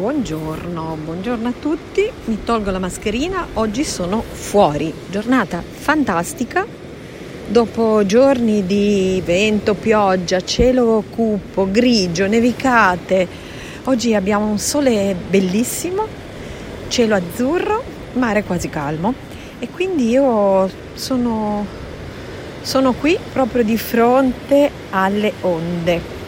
Buongiorno, buongiorno a tutti, mi tolgo la mascherina, oggi sono fuori, giornata fantastica, dopo giorni di vento, pioggia, cielo cupo, grigio, nevicate, oggi abbiamo un sole bellissimo, cielo azzurro, mare quasi calmo. E quindi io sono, sono qui proprio di fronte alle onde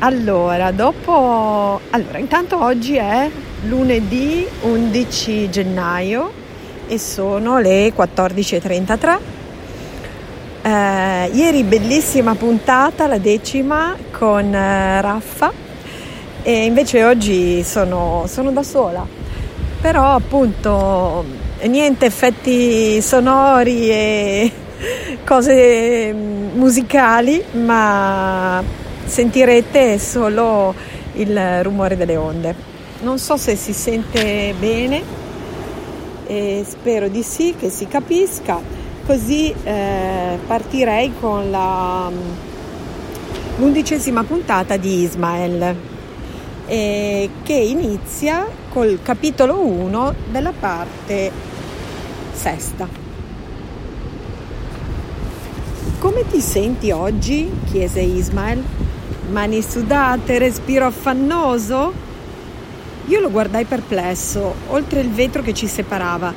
allora, dopo... Allora, intanto oggi è lunedì 11 gennaio e sono le 14.33. Eh, ieri bellissima puntata, la decima, con eh, Raffa e invece oggi sono, sono da sola. Però appunto niente effetti sonori e cose mm, musicali, ma sentirete solo il rumore delle onde. Non so se si sente bene, e spero di sì, che si capisca, così eh, partirei con la, l'undicesima puntata di Ismael, eh, che inizia col capitolo 1 della parte sesta. Come ti senti oggi? chiese Ismael mani sudate, respiro affannoso? Io lo guardai perplesso, oltre il vetro che ci separava.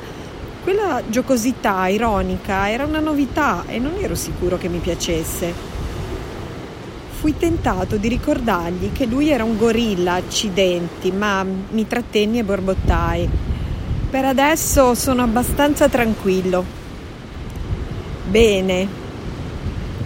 Quella giocosità ironica era una novità e non ero sicuro che mi piacesse. Fui tentato di ricordargli che lui era un gorilla, accidenti, ma mi trattenni e borbottai. Per adesso sono abbastanza tranquillo. Bene,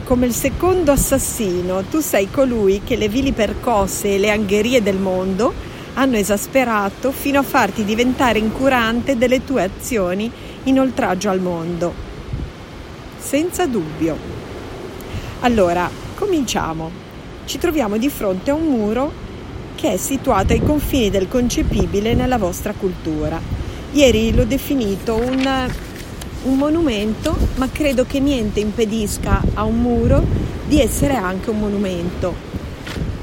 come il secondo assassino, tu sei colui che le vili percosse e le angherie del mondo hanno esasperato fino a farti diventare incurante delle tue azioni in oltraggio al mondo. Senza dubbio. Allora, cominciamo. Ci troviamo di fronte a un muro che è situato ai confini del concepibile nella vostra cultura. Ieri l'ho definito un un monumento, ma credo che niente impedisca a un muro di essere anche un monumento.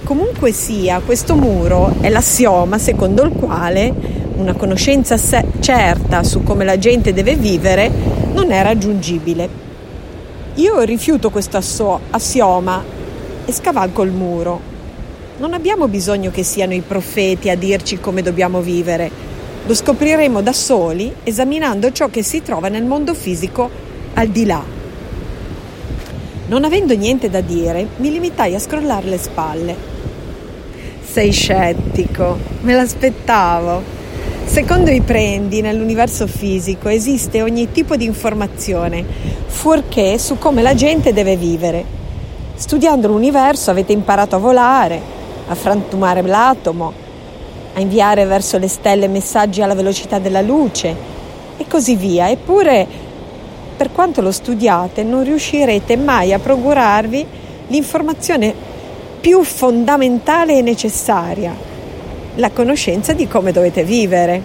Comunque sia, questo muro è l'assioma secondo il quale una conoscenza certa su come la gente deve vivere non è raggiungibile. Io rifiuto questo assioma e scavalco il muro. Non abbiamo bisogno che siano i profeti a dirci come dobbiamo vivere lo scopriremo da soli esaminando ciò che si trova nel mondo fisico al di là. Non avendo niente da dire, mi limitai a scrollare le spalle. Sei scettico, me l'aspettavo. Secondo i prendi, nell'universo fisico esiste ogni tipo di informazione, fuorché su come la gente deve vivere. Studiando l'universo avete imparato a volare, a frantumare l'atomo, a inviare verso le stelle messaggi alla velocità della luce e così via. Eppure, per quanto lo studiate, non riuscirete mai a procurarvi l'informazione più fondamentale e necessaria, la conoscenza di come dovete vivere.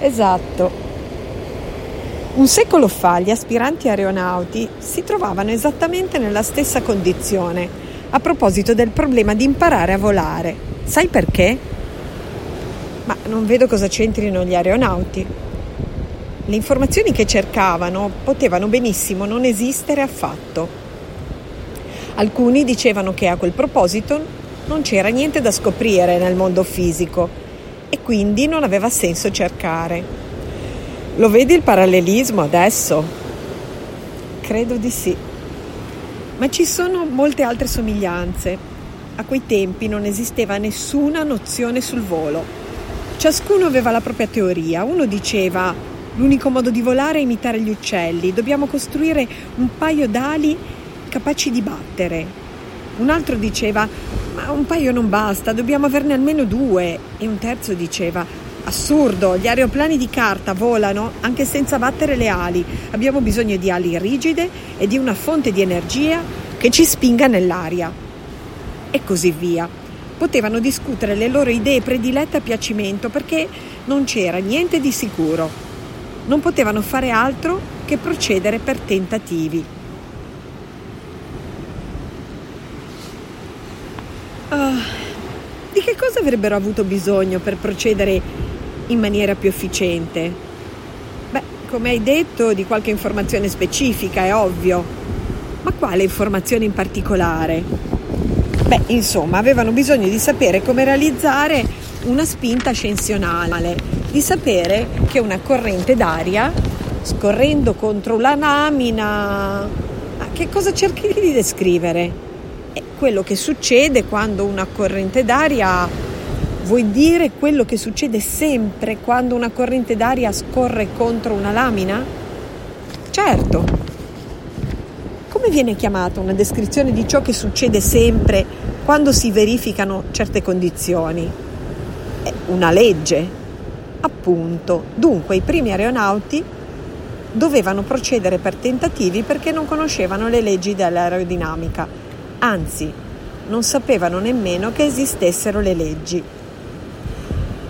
Esatto. Un secolo fa gli aspiranti aeronauti si trovavano esattamente nella stessa condizione a proposito del problema di imparare a volare. Sai perché? Non vedo cosa c'entrino gli aeronauti. Le informazioni che cercavano potevano benissimo non esistere affatto. Alcuni dicevano che a quel proposito non c'era niente da scoprire nel mondo fisico e quindi non aveva senso cercare. Lo vedi il parallelismo adesso? Credo di sì. Ma ci sono molte altre somiglianze. A quei tempi non esisteva nessuna nozione sul volo Ciascuno aveva la propria teoria. Uno diceva l'unico modo di volare è imitare gli uccelli, dobbiamo costruire un paio d'ali capaci di battere. Un altro diceva ma un paio non basta, dobbiamo averne almeno due. E un terzo diceva assurdo, gli aeroplani di carta volano anche senza battere le ali, abbiamo bisogno di ali rigide e di una fonte di energia che ci spinga nell'aria. E così via potevano discutere le loro idee predilette a piacimento perché non c'era niente di sicuro. Non potevano fare altro che procedere per tentativi. Uh, di che cosa avrebbero avuto bisogno per procedere in maniera più efficiente? Beh, come hai detto, di qualche informazione specifica, è ovvio. Ma quale informazione in particolare? Beh, insomma, avevano bisogno di sapere come realizzare una spinta ascensionale, di sapere che una corrente d'aria, scorrendo contro la lamina, che cosa cerchi di descrivere? È quello che succede quando una corrente d'aria, vuoi dire quello che succede sempre quando una corrente d'aria scorre contro una lamina? Certo, come viene chiamata una descrizione di ciò che succede sempre quando si verificano certe condizioni? È una legge, appunto. Dunque i primi aeronauti dovevano procedere per tentativi perché non conoscevano le leggi dell'aerodinamica, anzi non sapevano nemmeno che esistessero le leggi.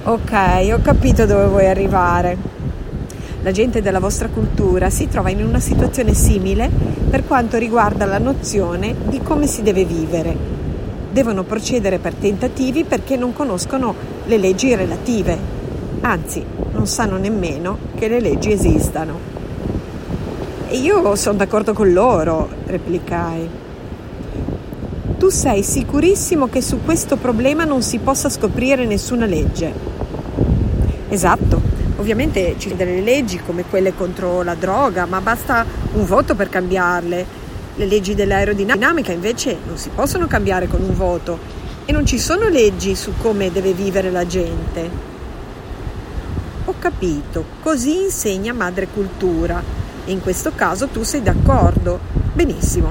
Ok, ho capito dove vuoi arrivare la gente della vostra cultura si trova in una situazione simile per quanto riguarda la nozione di come si deve vivere. Devono procedere per tentativi perché non conoscono le leggi relative, anzi non sanno nemmeno che le leggi esistano. E io sono d'accordo con loro, replicai. Tu sei sicurissimo che su questo problema non si possa scoprire nessuna legge? Esatto, Ovviamente ci sono delle leggi come quelle contro la droga, ma basta un voto per cambiarle. Le leggi dell'aerodinamica invece non si possono cambiare con un voto e non ci sono leggi su come deve vivere la gente. Ho capito, così insegna madre cultura e in questo caso tu sei d'accordo. Benissimo,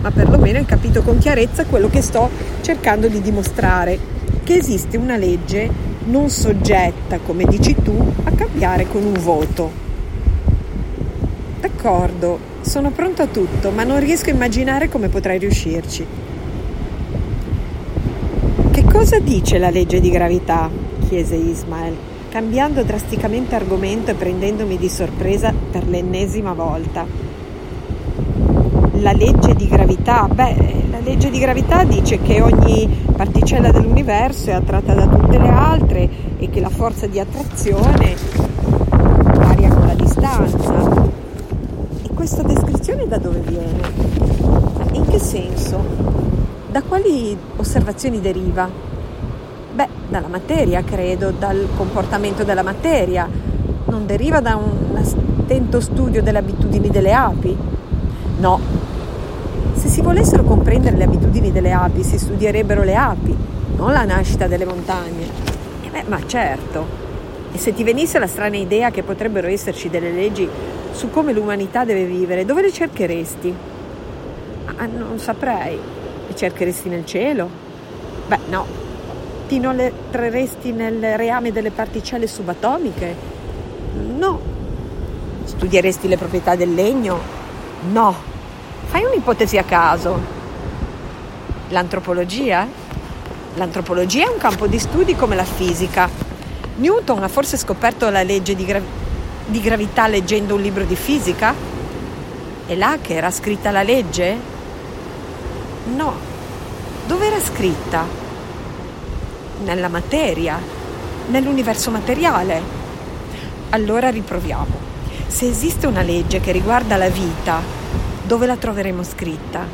ma perlomeno hai capito con chiarezza quello che sto cercando di dimostrare, che esiste una legge non soggetta, come dici tu, a cambiare con un voto. D'accordo, sono pronto a tutto, ma non riesco a immaginare come potrai riuscirci. Che cosa dice la legge di gravità? chiese Ismael, cambiando drasticamente argomento e prendendomi di sorpresa per l'ennesima volta. La legge di gravità? Beh, la legge di gravità dice che ogni particella dell'universo è attratta da tutte le altre e che la forza di attrazione varia con la distanza. E questa descrizione da dove viene? In che senso? Da quali osservazioni deriva? Beh, dalla materia, credo, dal comportamento della materia. Non deriva da un attento studio delle abitudini delle api? No, si volessero comprendere le abitudini delle api, si studierebbero le api, non la nascita delle montagne. Eh beh, ma certo. E se ti venisse la strana idea che potrebbero esserci delle leggi su come l'umanità deve vivere, dove le cercheresti? Ah, non saprei. Le cercheresti nel cielo? Beh, no. Ti inoltreresti nel reame delle particelle subatomiche? No. Studieresti le proprietà del legno? No. Fai un'ipotesi a caso. L'antropologia? L'antropologia è un campo di studi come la fisica. Newton ha forse scoperto la legge di, gra- di gravità leggendo un libro di fisica? È là che era scritta la legge? No. Dove era scritta? Nella materia, nell'universo materiale. Allora riproviamo. Se esiste una legge che riguarda la vita, dove la troveremo scritta?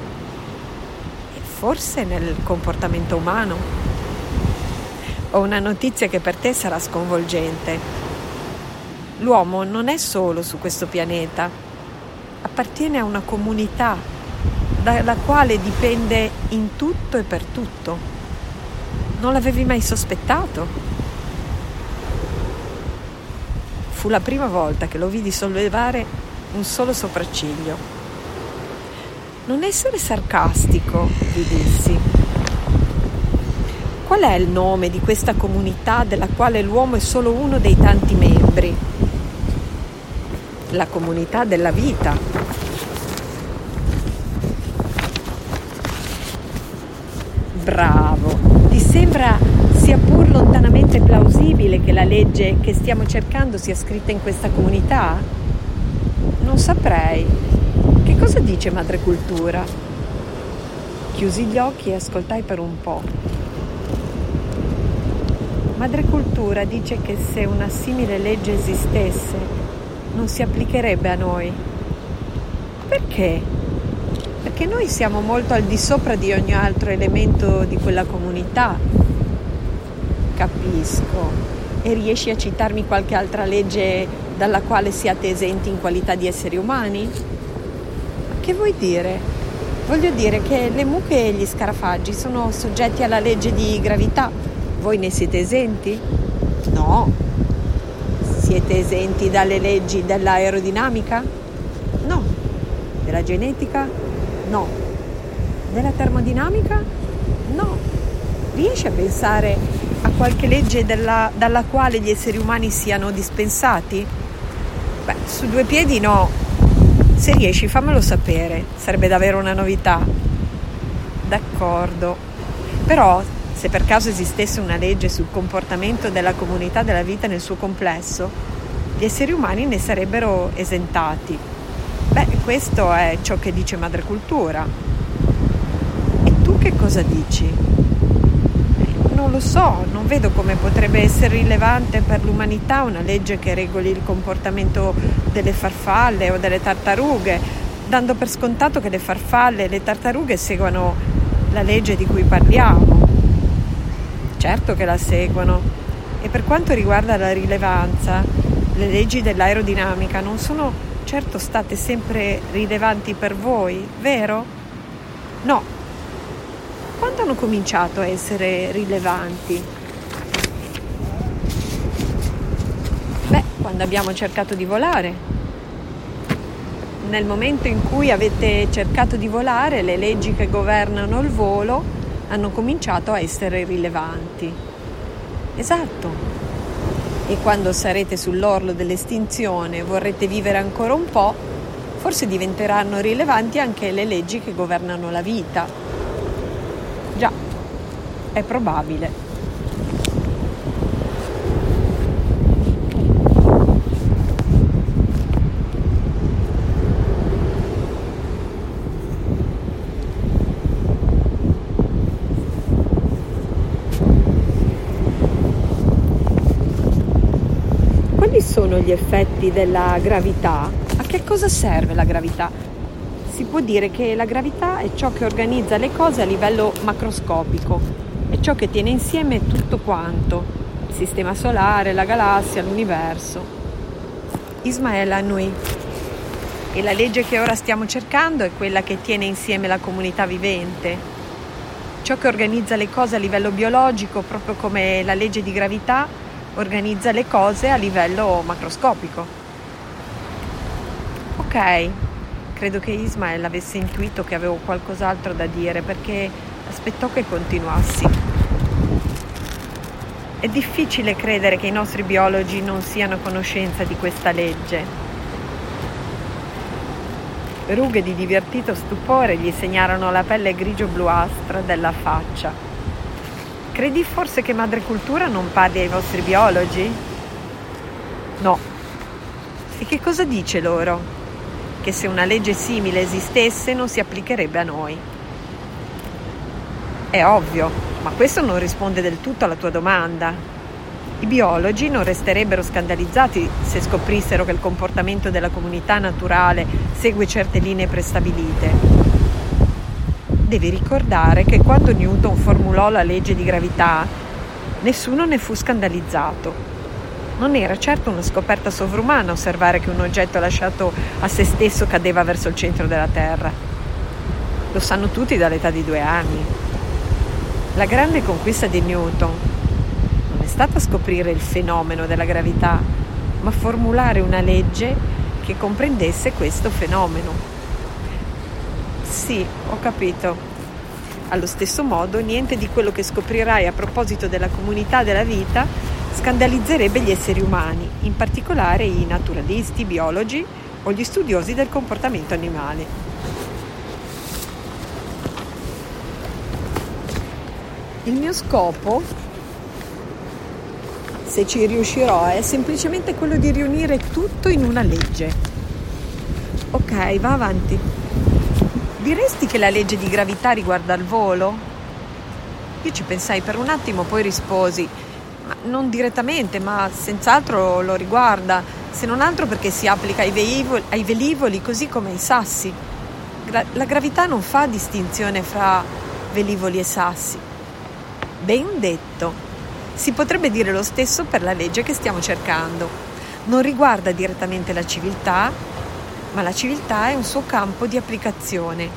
E forse nel comportamento umano? Ho una notizia che per te sarà sconvolgente. L'uomo non è solo su questo pianeta, appartiene a una comunità dalla quale dipende in tutto e per tutto. Non l'avevi mai sospettato? Fu la prima volta che lo vidi sollevare un solo sopracciglio. Non essere sarcastico, gli dissi. Qual è il nome di questa comunità della quale l'uomo è solo uno dei tanti membri? La comunità della vita. Bravo. Ti sembra sia pur lontanamente plausibile che la legge che stiamo cercando sia scritta in questa comunità? Non saprei. Che cosa dice Madre Cultura? Chiusi gli occhi e ascoltai per un po'. Madre Cultura dice che se una simile legge esistesse non si applicherebbe a noi. Perché? Perché noi siamo molto al di sopra di ogni altro elemento di quella comunità. Capisco. E riesci a citarmi qualche altra legge dalla quale siate esenti in qualità di esseri umani? Che vuoi dire? Voglio dire che le mucche e gli scarafaggi sono soggetti alla legge di gravità. Voi ne siete esenti? No. Siete esenti dalle leggi dell'aerodinamica? No. Della genetica? No. Della termodinamica? No. Riesci a pensare a qualche legge della, dalla quale gli esseri umani siano dispensati? Beh, su due piedi no, se riesci fammelo sapere, sarebbe davvero una novità. D'accordo. Però se per caso esistesse una legge sul comportamento della comunità della vita nel suo complesso, gli esseri umani ne sarebbero esentati. Beh, questo è ciò che dice Madre Cultura. E tu che cosa dici? Non lo so, non vedo come potrebbe essere rilevante per l'umanità una legge che regoli il comportamento delle farfalle o delle tartarughe, dando per scontato che le farfalle e le tartarughe seguano la legge di cui parliamo. Certo che la seguono. E per quanto riguarda la rilevanza, le leggi dell'aerodinamica non sono certo state sempre rilevanti per voi, vero? No, quando hanno cominciato a essere rilevanti? Beh, quando abbiamo cercato di volare. Nel momento in cui avete cercato di volare, le leggi che governano il volo hanno cominciato a essere rilevanti. Esatto. E quando sarete sull'orlo dell'estinzione e vorrete vivere ancora un po', forse diventeranno rilevanti anche le leggi che governano la vita è probabile. Quali sono gli effetti della gravità? A che cosa serve la gravità? si può dire che la gravità è ciò che organizza le cose a livello macroscopico, è ciò che tiene insieme tutto quanto, il sistema solare, la galassia, l'universo. Ismael Anui. E la legge che ora stiamo cercando è quella che tiene insieme la comunità vivente, ciò che organizza le cose a livello biologico, proprio come la legge di gravità organizza le cose a livello macroscopico. Ok, Credo che Ismael avesse intuito che avevo qualcos'altro da dire perché aspettò che continuassi. È difficile credere che i nostri biologi non siano a conoscenza di questa legge. Rughe di divertito stupore gli segnarono la pelle grigio-bluastra della faccia. Credi forse che Madre Cultura non parli ai vostri biologi? No. E che cosa dice loro? che se una legge simile esistesse non si applicherebbe a noi. È ovvio, ma questo non risponde del tutto alla tua domanda. I biologi non resterebbero scandalizzati se scoprissero che il comportamento della comunità naturale segue certe linee prestabilite. Devi ricordare che quando Newton formulò la legge di gravità, nessuno ne fu scandalizzato. Non era certo una scoperta sovrumana osservare che un oggetto lasciato a se stesso cadeva verso il centro della Terra. Lo sanno tutti dall'età di due anni. La grande conquista di Newton non è stata scoprire il fenomeno della gravità, ma formulare una legge che comprendesse questo fenomeno. Sì, ho capito. Allo stesso modo, niente di quello che scoprirai a proposito della comunità della vita scandalizzerebbe gli esseri umani, in particolare i naturalisti, i biologi o gli studiosi del comportamento animale. Il mio scopo, se ci riuscirò, è semplicemente quello di riunire tutto in una legge. Ok, va avanti. Diresti che la legge di gravità riguarda il volo? Io ci pensai per un attimo, poi risposi, non direttamente, ma senz'altro lo riguarda, se non altro perché si applica ai velivoli, ai velivoli così come ai sassi. La gravità non fa distinzione fra velivoli e sassi. Ben detto. Si potrebbe dire lo stesso per la legge che stiamo cercando. Non riguarda direttamente la civiltà, ma la civiltà è un suo campo di applicazione,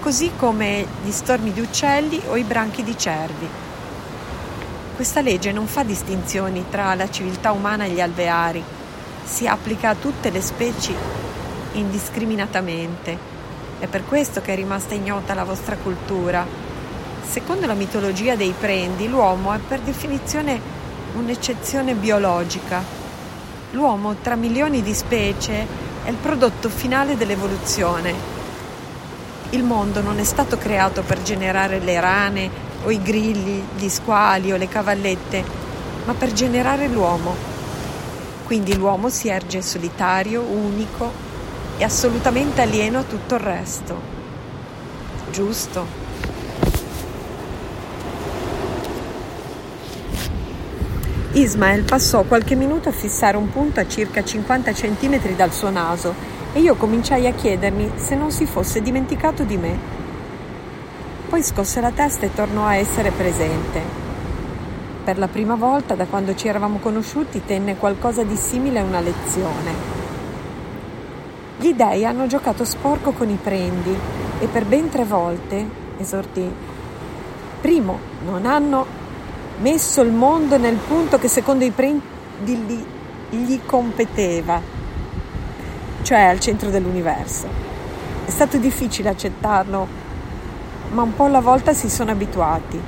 così come gli stormi di uccelli o i branchi di cervi. Questa legge non fa distinzioni tra la civiltà umana e gli alveari, si applica a tutte le specie indiscriminatamente. È per questo che è rimasta ignota la vostra cultura. Secondo la mitologia dei prendi, l'uomo è per definizione un'eccezione biologica. L'uomo, tra milioni di specie, è il prodotto finale dell'evoluzione. Il mondo non è stato creato per generare le rane o i grilli, gli squali o le cavallette, ma per generare l'uomo. Quindi l'uomo si erge solitario, unico e assolutamente alieno a tutto il resto. Giusto? Ismael passò qualche minuto a fissare un punto a circa 50 centimetri dal suo naso e io cominciai a chiedermi se non si fosse dimenticato di me. Poi scosse la testa e tornò a essere presente. Per la prima volta da quando ci eravamo conosciuti tenne qualcosa di simile a una lezione. Gli dei hanno giocato sporco con i prendi e per ben tre volte, esortì, primo, non hanno messo il mondo nel punto che secondo i prendi gli, competeva, cioè al centro dell'universo. È stato difficile accettarlo ma un po' alla volta si sono abituati.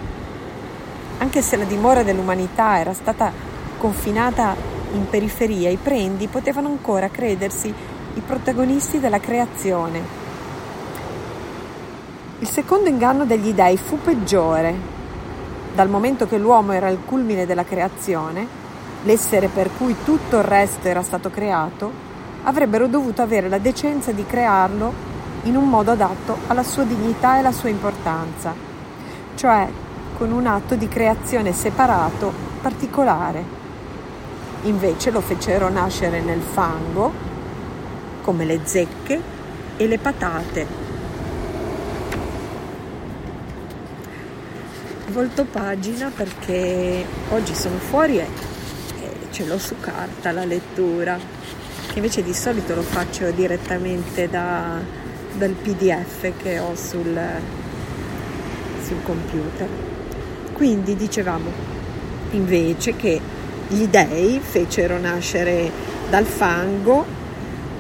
Anche se la dimora dell'umanità era stata confinata in periferia, i prendi potevano ancora credersi i protagonisti della creazione. Il secondo inganno degli dei fu peggiore. Dal momento che l'uomo era il culmine della creazione, l'essere per cui tutto il resto era stato creato, avrebbero dovuto avere la decenza di crearlo in un modo adatto alla sua dignità e alla sua importanza, cioè con un atto di creazione separato, particolare. Invece lo fecero nascere nel fango, come le zecche e le patate. Volto pagina perché oggi sono fuori e ce l'ho su carta la lettura, che invece di solito lo faccio direttamente da, dal pdf che ho sul, sul computer. Quindi dicevamo invece che gli dei fecero nascere dal fango,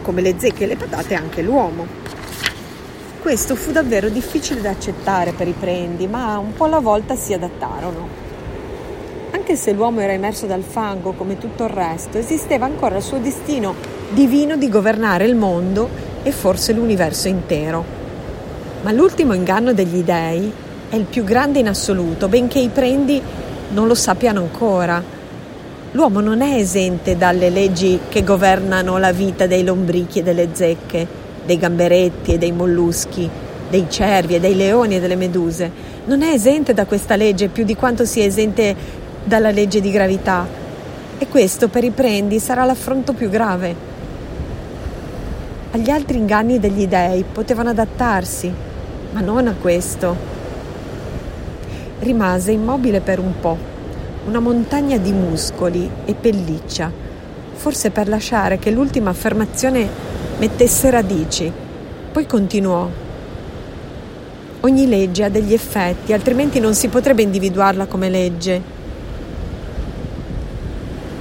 come le zecche e le patate, anche l'uomo. Questo fu davvero difficile da accettare per i prendi, ma un po' alla volta si adattarono. Anche se l'uomo era immerso dal fango come tutto il resto, esisteva ancora il suo destino divino di governare il mondo e forse l'universo intero. Ma l'ultimo inganno degli dei è il più grande in assoluto, benché i prendi non lo sappiano ancora. L'uomo non è esente dalle leggi che governano la vita dei lombrichi e delle zecche, dei gamberetti e dei molluschi, dei cervi e dei leoni e delle meduse. Non è esente da questa legge più di quanto sia esente dalla legge di gravità. E questo per i prendi sarà l'affronto più grave agli altri inganni degli dei potevano adattarsi, ma non a questo. Rimase immobile per un po', una montagna di muscoli e pelliccia, forse per lasciare che l'ultima affermazione mettesse radici. Poi continuò. Ogni legge ha degli effetti, altrimenti non si potrebbe individuarla come legge.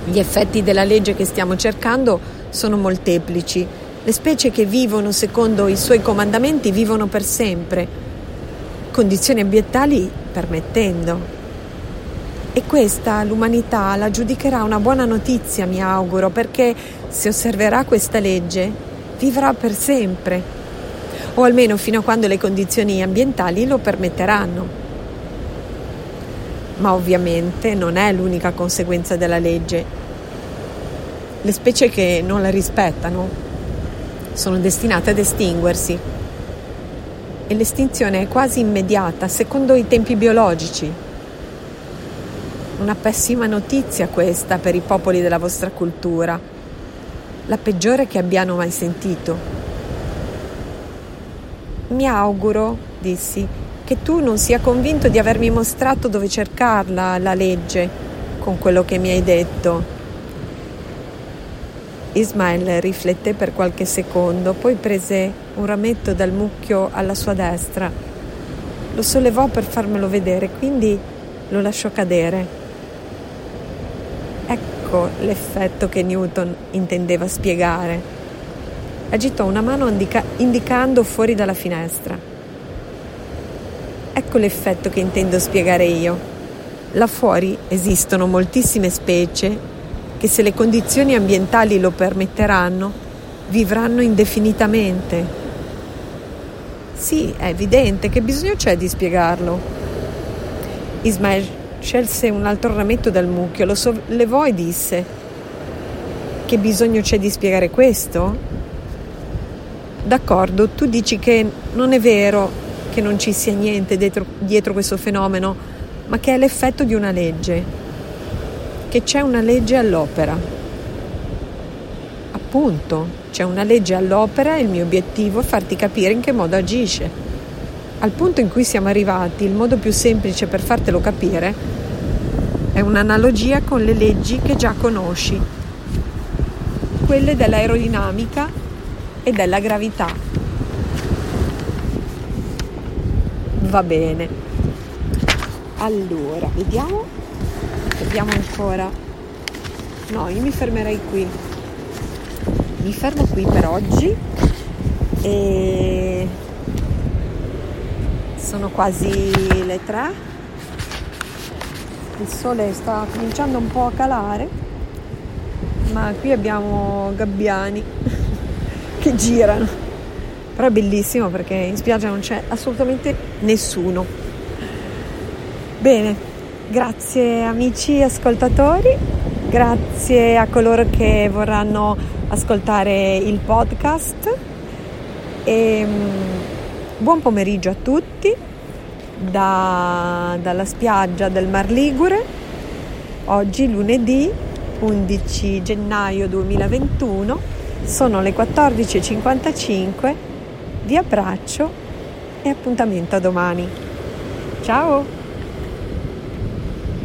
Gli effetti della legge che stiamo cercando sono molteplici le specie che vivono secondo i suoi comandamenti vivono per sempre, condizioni ambientali permettendo. E questa l'umanità la giudicherà una buona notizia, mi auguro, perché se osserverà questa legge vivrà per sempre, o almeno fino a quando le condizioni ambientali lo permetteranno. Ma ovviamente non è l'unica conseguenza della legge. Le specie che non la rispettano sono destinate ad estinguersi e l'estinzione è quasi immediata secondo i tempi biologici. una pessima notizia questa per i popoli della vostra cultura, la peggiore che abbiano mai sentito. Mi auguro, dissi, che tu non sia convinto di avermi mostrato dove cercarla, la legge, con quello che mi hai detto. Ismail rifletté per qualche secondo, poi prese un rametto dal mucchio alla sua destra. Lo sollevò per farmelo vedere, quindi lo lasciò cadere. Ecco l'effetto che Newton intendeva spiegare. Agitò una mano indica- indicando fuori dalla finestra. Ecco l'effetto che intendo spiegare io. Là fuori esistono moltissime specie che se le condizioni ambientali lo permetteranno, vivranno indefinitamente. Sì, è evidente, che bisogno c'è di spiegarlo? Ismael Scelse un altro rametto dal mucchio, lo sollevò e disse: Che bisogno c'è di spiegare questo? D'accordo, tu dici che non è vero che non ci sia niente dietro, dietro questo fenomeno, ma che è l'effetto di una legge, che c'è una legge all'opera. Appunto, c'è una legge all'opera e il mio obiettivo è farti capire in che modo agisce. Al punto in cui siamo arrivati, il modo più semplice per fartelo capire è un'analogia con le leggi che già conosci, quelle dell'aerodinamica e della gravità. Va bene. Allora, vediamo. Vediamo ancora. No, io mi fermerei qui. Mi fermo qui per oggi e sono quasi le 3 il sole sta cominciando un po' a calare ma qui abbiamo gabbiani che girano. Però è bellissimo perché in spiaggia non c'è assolutamente nessuno. Bene grazie amici ascoltatori grazie a coloro che vorranno ascoltare il podcast. E mm, Buon pomeriggio a tutti da, dalla spiaggia del Mar Ligure. Oggi lunedì 11 gennaio 2021 sono le 14.55. Vi abbraccio e appuntamento a domani. Ciao!